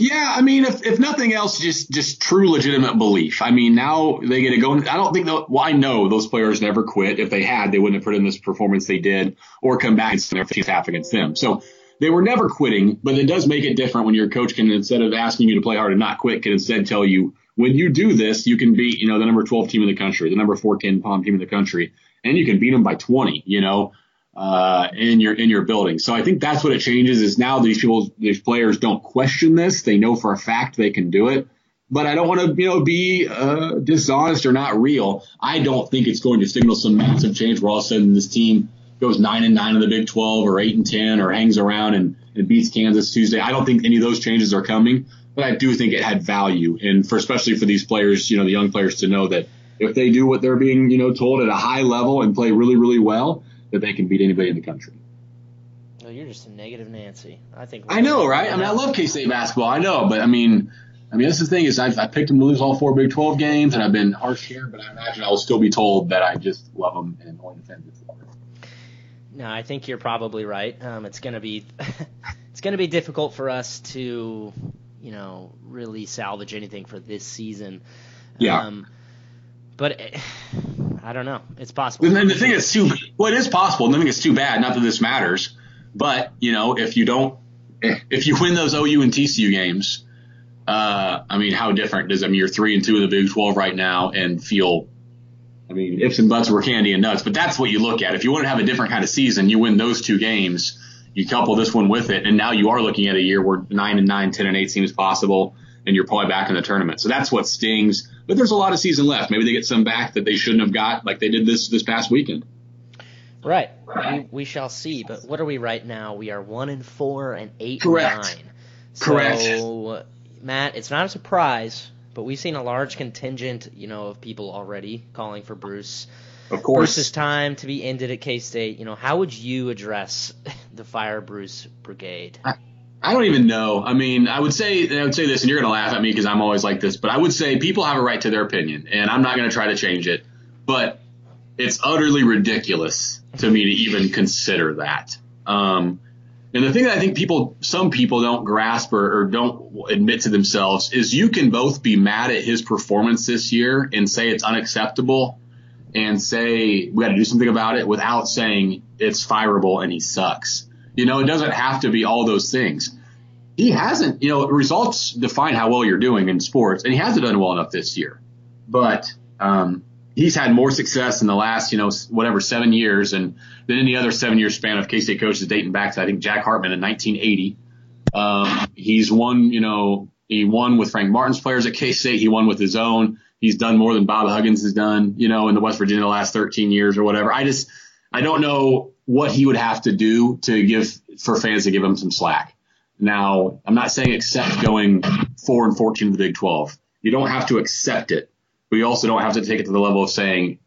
Yeah, I mean, if, if nothing else, just just true legitimate belief. I mean, now they get to go. I don't think. tho- Well, I know those players never quit. If they had, they wouldn't have put in this performance they did, or come back and their 15th half against them. So they were never quitting. But it does make it different when your coach can, instead of asking you to play hard and not quit, can instead tell you when you do this, you can beat you know the number 12 team in the country, the number 14 palm team in the country, and you can beat them by 20. You know uh, in your in your building. So I think that's what it changes. Is now these people, these players don't question this. They know for a fact they can do it. But I don't want to, you know, be uh, dishonest or not real. I don't think it's going to signal some massive change where all of a sudden this team goes nine and nine in the Big 12 or eight and ten or hangs around and, and beats Kansas Tuesday. I don't think any of those changes are coming. But I do think it had value, and for especially for these players, you know, the young players to know that if they do what they're being, you know, told at a high level and play really, really well, that they can beat anybody in the country. No, you're just a negative Nancy. I think. I know, right? I mean, I love K State basketball. I know, but I mean, I mean, that's the thing is I've, I picked them to lose all four Big 12 games, and I've been harsh here, but I imagine I will still be told that I just love them and only defend them. No, I think you're probably right. Um, it's gonna be it's gonna be difficult for us to, you know, really salvage anything for this season. Yeah. Um, but eh, I don't know. It's possible. And the thing is too, well, it is possible. And I think too bad. Not that this matters, but you know, if you don't, if you win those OU and TCU games, uh, I mean, how different does I mean? You're three and two in the Big 12 right now, and feel. I mean, ifs and buts were candy and nuts, but that's what you look at. If you want to have a different kind of season, you win those two games. You couple this one with it, and now you are looking at a year where nine and nine, ten and eight seems possible, and you're probably back in the tournament. So that's what stings. But there's a lot of season left. Maybe they get some back that they shouldn't have got, like they did this this past weekend. Right. We, we shall see. But what are we right now? We are one and four and eight Correct. and nine. Correct. So, Matt, it's not a surprise, but we've seen a large contingent, you know, of people already calling for Bruce. Of course. Bruce's time to be ended at K State. You know, how would you address the Fire Bruce Brigade? I don't even know. I mean, I would say I would say this, and you're going to laugh at me because I'm always like this, but I would say people have a right to their opinion, and I'm not going to try to change it. But it's utterly ridiculous to me to even consider that. Um, and the thing that I think people, some people don't grasp or, or don't admit to themselves is you can both be mad at his performance this year and say it's unacceptable and say we got to do something about it without saying it's fireable and he sucks. You know, it doesn't have to be all those things. He hasn't, you know, results define how well you're doing in sports, and he hasn't done well enough this year. But um, he's had more success in the last, you know, whatever seven years, and than any other seven-year span of K-State coaches dating back to I think Jack Hartman in 1980. Um, he's won, you know, he won with Frank Martin's players at K-State. He won with his own. He's done more than Bob Huggins has done, you know, in the West Virginia the last 13 years or whatever. I just, I don't know what he would have to do to give for fans to give him some slack. Now, I'm not saying accept going four and 14 in the Big 12. You don't have to accept it, but you also don't have to take it to the level of saying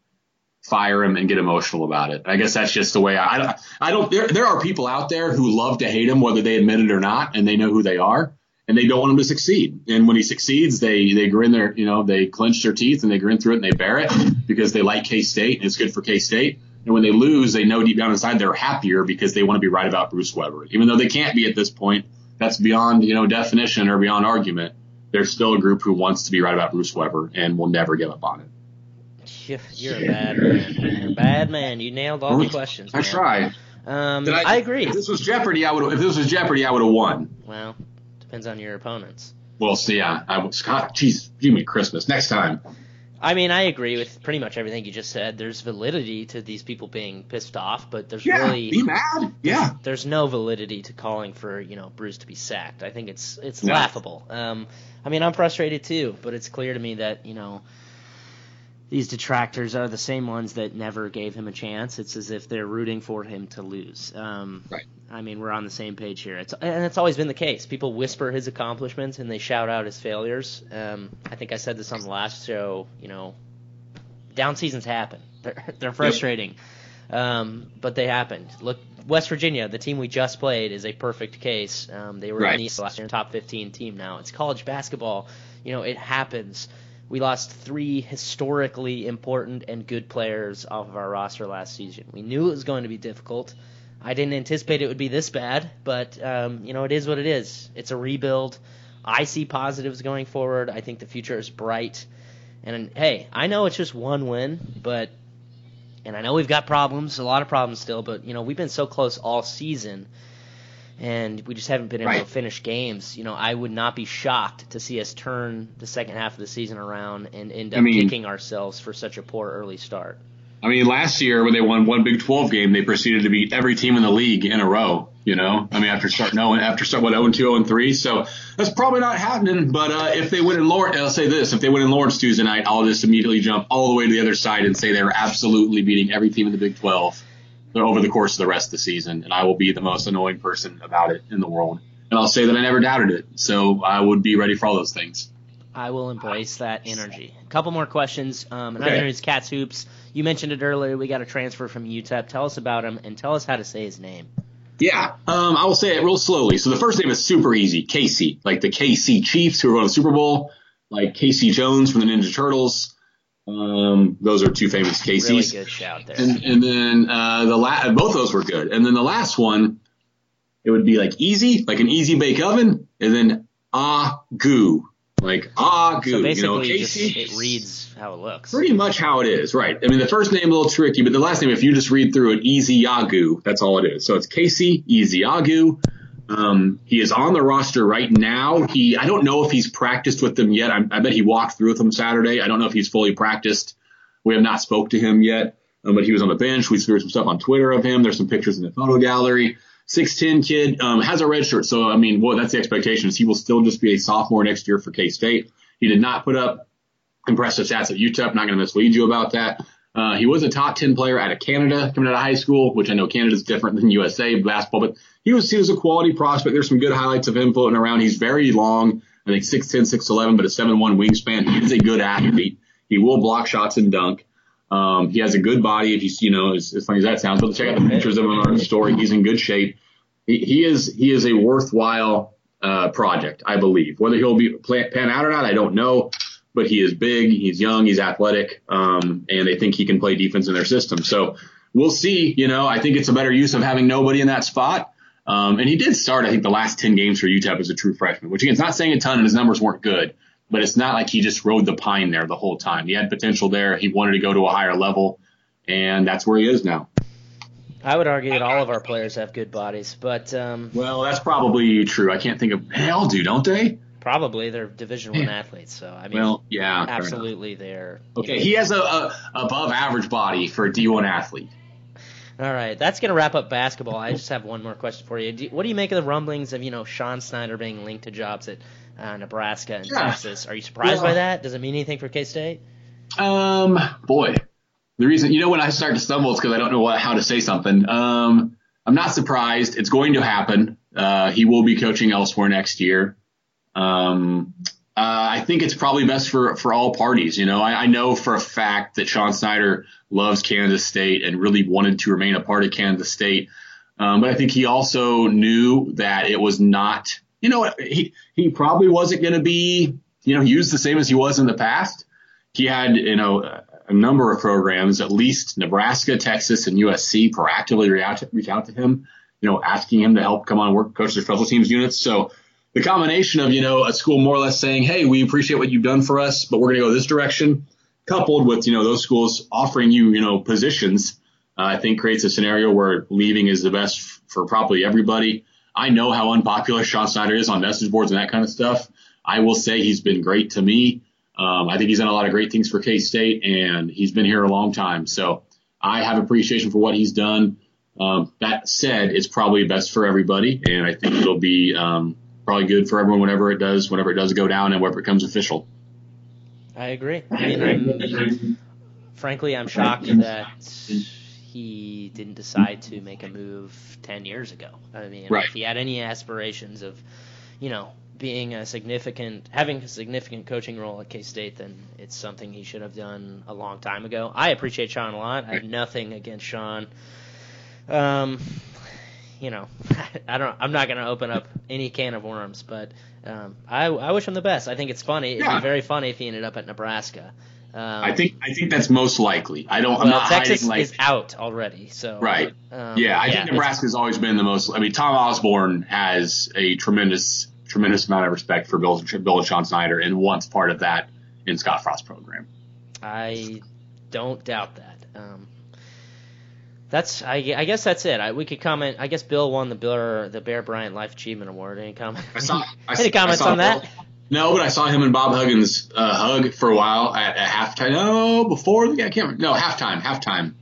fire him and get emotional about it. I guess that's just the way I, I don't, I don't, there, there are people out there who love to hate him, whether they admit it or not, and they know who they are and they don't want him to succeed. And when he succeeds, they, they grin their, you know, they clench their teeth and they grin through it and they bear it because they like K-State and it's good for K-State. And when they lose, they know deep down inside they're happier because they want to be right about Bruce Weber. Even though they can't be at this point, that's beyond, you know, definition or beyond argument. There's still a group who wants to be right about Bruce Weber and will never give up on it. You're a bad man. You're a bad man. You nailed all the questions. I tried. Um, Did I, agree. If this was Jeopardy, I would. If this was Jeopardy, I would have won. Well, depends on your opponents. Well, see, I was. God, jeez, give me Christmas next time. I mean, I agree with pretty much everything you just said. There's validity to these people being pissed off, but there's Yeah, really be mad. Yeah, there's no validity to calling for you know Bruce to be sacked. I think it's it's No. laughable. Um, I mean, I'm frustrated too, but it's clear to me that you know these detractors are the same ones that never gave him a chance. It's as if they're rooting for him to lose. Um, Right. I mean, we're on the same page here. It's and it's always been the case. People whisper his accomplishments and they shout out his failures. Um, I think I said this on the last show. You know, down seasons happen. They're they're frustrating, um, but they happened. Look, West Virginia, the team we just played, is a perfect case. Um, they were Right. in the East last year, top 15 team now. It's college basketball. You know, it happens. We lost three historically important and good players off of our roster last season. We knew it was going to be difficult. I didn't anticipate it would be this bad, but um, you know, it is what it is. It's a rebuild. I see positives going forward. I think the future is bright. And hey, I know it's just one win, but and I know we've got problems, a lot of problems still, but you know, we've been so close all season and we just haven't been able to finish games. You know, I would not be shocked to see us turn the second half of the season around and end I up mean- kicking ourselves for such a poor early start. I mean, last year when they won one Big 12 game, they proceeded to beat every team in the league in a row. You know, I mean, after starting no, after start what 0 2, 0 3. So that's probably not happening. But uh, if they win in Lawrence, I'll say this: if they win in Lawrence Tuesday night, I'll just immediately jump all the way to the other side and say they're absolutely beating every team in the Big 12 over the course of the rest of the season, and I will be the most annoying person about it in the world. And I'll say that I never doubted it. So I would be ready for all those things. I will embrace that energy. A couple more questions. Um, another Okay. one is Cats Hoops. You mentioned it earlier. We got a transfer from UTEP. Tell us about him and tell us how to say his name. Yeah, um, I will say it real slowly. So the first name is super easy, Casey, like the KC Chiefs who won the Super Bowl, like Casey Jones from the Ninja Turtles. Um, those are two famous Really Caseys. good shout there. And, and then uh, the la- both of those were good. And then the last one, it would be like easy, like an easy bake oven, and then ah goo, like ah goo. so you basically, know, just, Casey. it reads how it looks. Pretty much how it is, right? I mean, the first name a little tricky, but the last name, if you just read through it, Ezeagu, that's all it is. So it's Kaosi Ezeagu. Um, he is on the roster right now. He, I don't know if he's practiced with them yet. I, I bet he walked through with them Saturday. I don't know if he's fully practiced. We have not spoke to him yet, um, but he was on the bench. We threw some stuff on Twitter of him. There's some pictures in the photo gallery. 6'10 kid, um, has a red shirt. So, I mean, well, that's the expectation is he will still just be a sophomore next year for K-State. He did not put up impressive stats at UTEP. Not going to mislead you about that. Uh, he was a top 10 player out of Canada coming out of high school, which I know Canada is different than USA basketball, but he was, he was a quality prospect. There's some good highlights of him floating around. He's very long. I think 6'10, 6'11, but a 7'1 wingspan. He is a good athlete. He will block shots and dunk. Um, he has a good body. If you, you know, as, as funny as that sounds, but check out the pictures of him on our story. He's in good shape. He, he is, he is a worthwhile, uh, project, I believe. Whether he'll be plan, pan out or not, I don't know but he is big, he's young, he's athletic, um, and they think he can play defense in their system. So we'll see. You know, I think it's a better use of having nobody in that spot. Um, and he did start, I think, the last 10 games for UTEP as a true freshman, which again, it's not saying a ton and his numbers weren't good, but it's not like he just rode the pine there the whole time. He had potential there. He wanted to go to a higher level, and that's where he is now. I would argue that all of our players have good bodies, but um, well, that's probably true. I can't think of. They all do, don't they? Probably they're Division One athletes, so I mean, well, yeah, absolutely they're okay. He has a, a above average body for a D1 athlete. All right, that's gonna wrap up basketball. I just have one more question for you. Do, what do you make of the rumblings of you know Sean Snyder being linked to jobs at uh, Nebraska and yeah. Texas? Are you surprised yeah. by that? Does it mean anything for K State? Um, boy, the reason you know when I start to stumble is because I don't know what, how to say something. Um, I'm not surprised. It's going to happen. Uh, he will be coaching elsewhere next year. Um, uh, I think it's probably best for, for all parties. You know, I, I know for a fact that Sean Snyder loves Kansas State and really wanted to remain a part of Kansas State. Um, but I think he also knew that it was not, you know, he, he probably wasn't going to be, you know, used the same as he was in the past. He had, you know, a number of programs, at least Nebraska, Texas, and USC proactively reach out to, him, you know, asking him to help come on work coach their special teams units. So the combination of, you know, a school more or less saying, Hey, we appreciate what you've done for us, but we're going to go this direction coupled with, you know, those schools offering you, you know, positions, uh, I think creates a scenario where leaving is the best for probably everybody. I know how unpopular Sean Snyder is on message boards and that kind of stuff. I will say he's been great to me. Um, I think he's done a lot of great things for K State and he's been here a long time. So I have appreciation for what he's done. Um, that said, it's probably best for everybody, and I think it'll be um, probably good for everyone whenever it does, whenever it does go down and whenever it becomes official. I agree. I mean, I'm, frankly, I'm shocked that he didn't decide to make a move 10 years ago. I mean, right. if he had any aspirations of, you know, being a significant, having a significant coaching role at K State, then it's something he should have done a long time ago. I appreciate Sean a lot. I have nothing against Sean. Um, you know, I don't. I'm not going to open up any can of worms, but um, I, I wish him the best. I think it's funny. It'd be very funny if he ended up at Nebraska. Um, I think I think that's most likely. I don't. Well, I'm not Texas hiding, like, is out already. So right. Um, yeah, I yeah, think Nebraska's always been the most. I mean, Tom Osborne has a tremendous tremendous amount of respect for Bill, Bill and Sean Snyder, and wants part of that in Scott Frost's program. I don't doubt that. Um, that's I, I guess that's it. I, we could comment. I guess Bill won the Bear the Bear Bryant Life Achievement Award. Any comment? I saw, I, Any comments on Bill. that? No, but I saw him and Bob Huggins uh, hug for a while at, at halftime. No, before the game I can't remember. No, halftime. Halftime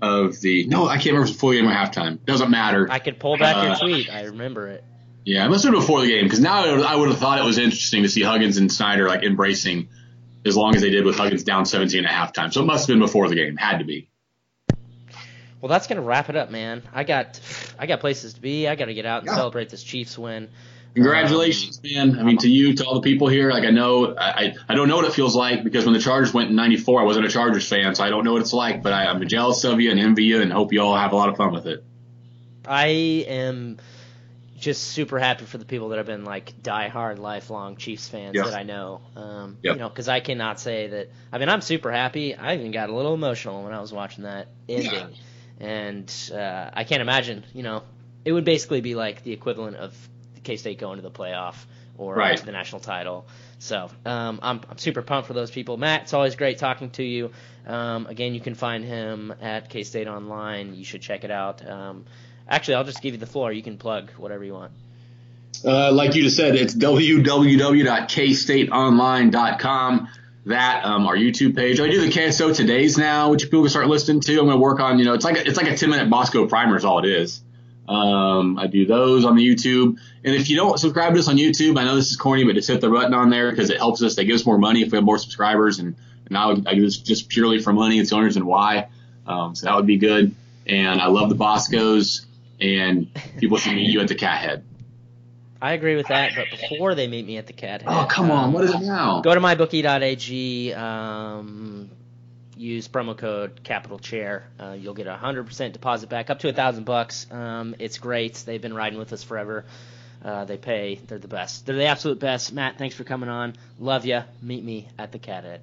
of the no, I can't remember if it was full game or halftime. Doesn't matter. I could pull back uh, your tweet. I remember it. Yeah, it must have been before the game because now I would have thought it was interesting to see Huggins and Snyder like embracing as long as they did with Huggins down 17 at halftime. So it must have been before the game. Had to be. Well, that's gonna wrap it up, man. I got I got places to be. I got to get out and yeah. celebrate this Chiefs win. Congratulations, um, man. I mean, to you, to all the people here. Like, I know, I, I don't know what it feels like because when the Chargers went in '94, I wasn't a Chargers fan, so I don't know what it's like. But I, I'm jealous of you and envy you, and hope you all have a lot of fun with it. I am just super happy for the people that have been like die-hard, lifelong Chiefs fans that I know. Um, yep. You know, because I cannot say that. I mean, I'm super happy. I even got a little emotional when I was watching that ending. Yeah and uh, I can't imagine. You know, it would basically be like the equivalent of K State going to the playoff or right. to the national title. So um, I'm, I'm super pumped for those people. Matt, it's always great talking to you. Um, again, you can find him at K State Online. You should check it out. Um, actually, I'll just give you the floor. You can plug whatever you want. Uh, like you just said, it's www.kstateonline.com that, um, our YouTube page. I do the KSO Todays now, which people can start listening to. I'm going to work on, you know, it's like, a, it's like a 10 minute Bosco primer is all it is. Um, I do those on the YouTube. And if you don't subscribe to us on YouTube, I know this is corny, but just hit the button on there because it helps us. They give us more money if we have more subscribers and and I would I do this just purely for money, its the owners, and why. Um, so that would be good. And I love the Boscos, and people should meet you at the Cathead. I agree with that, but before they meet me at the cat. Oh come on, what is it now? Go to mybookie.ag. Um, use promo code Capital Chair. Uh, you'll get a hundred percent deposit back, up to a thousand bucks. Um, it's great. They've been riding with us forever. Uh, they pay. They're the best. They're the absolute best. Matt, thanks for coming on. Love ya. Meet me at the Cat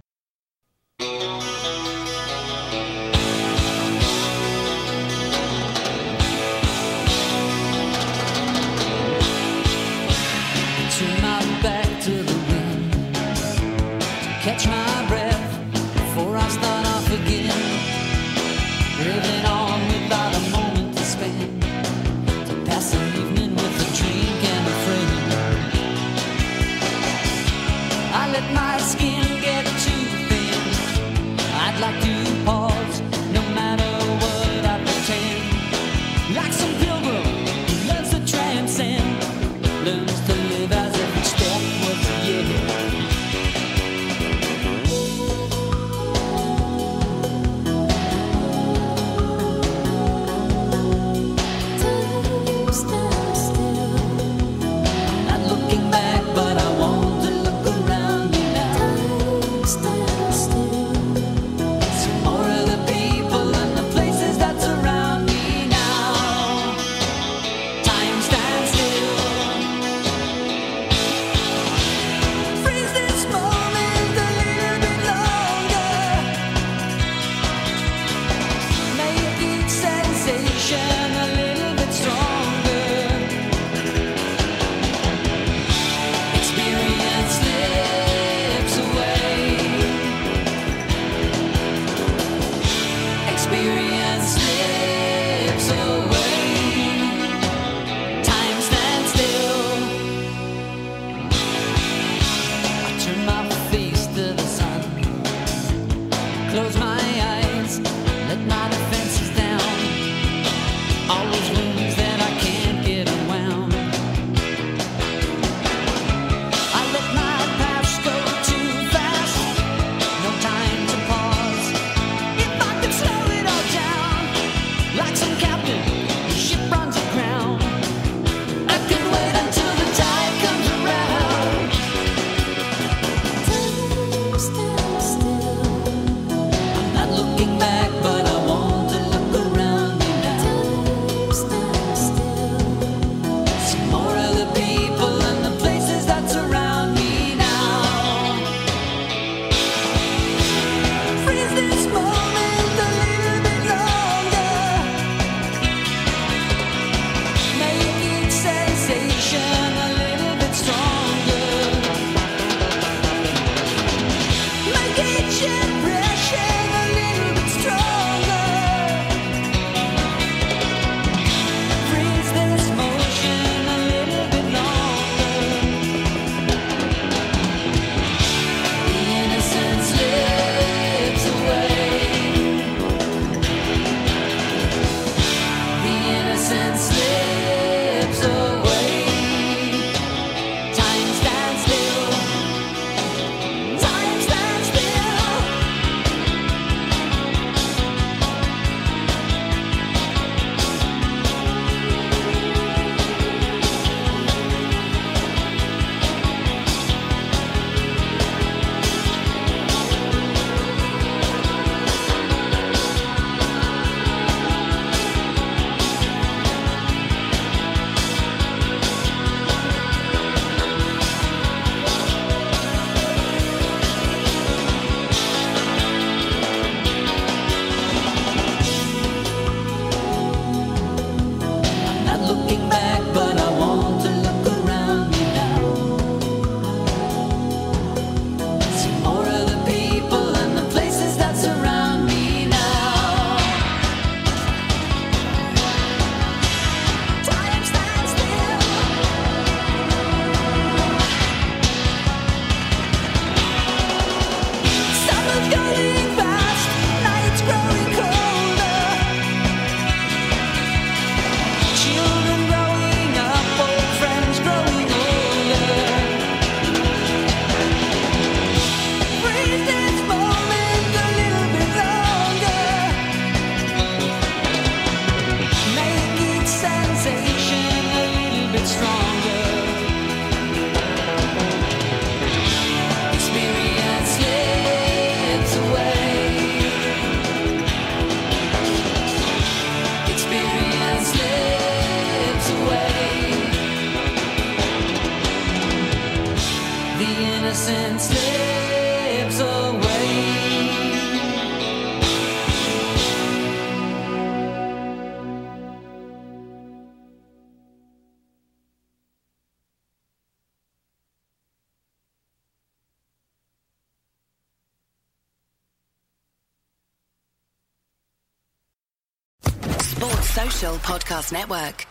Podcast Network.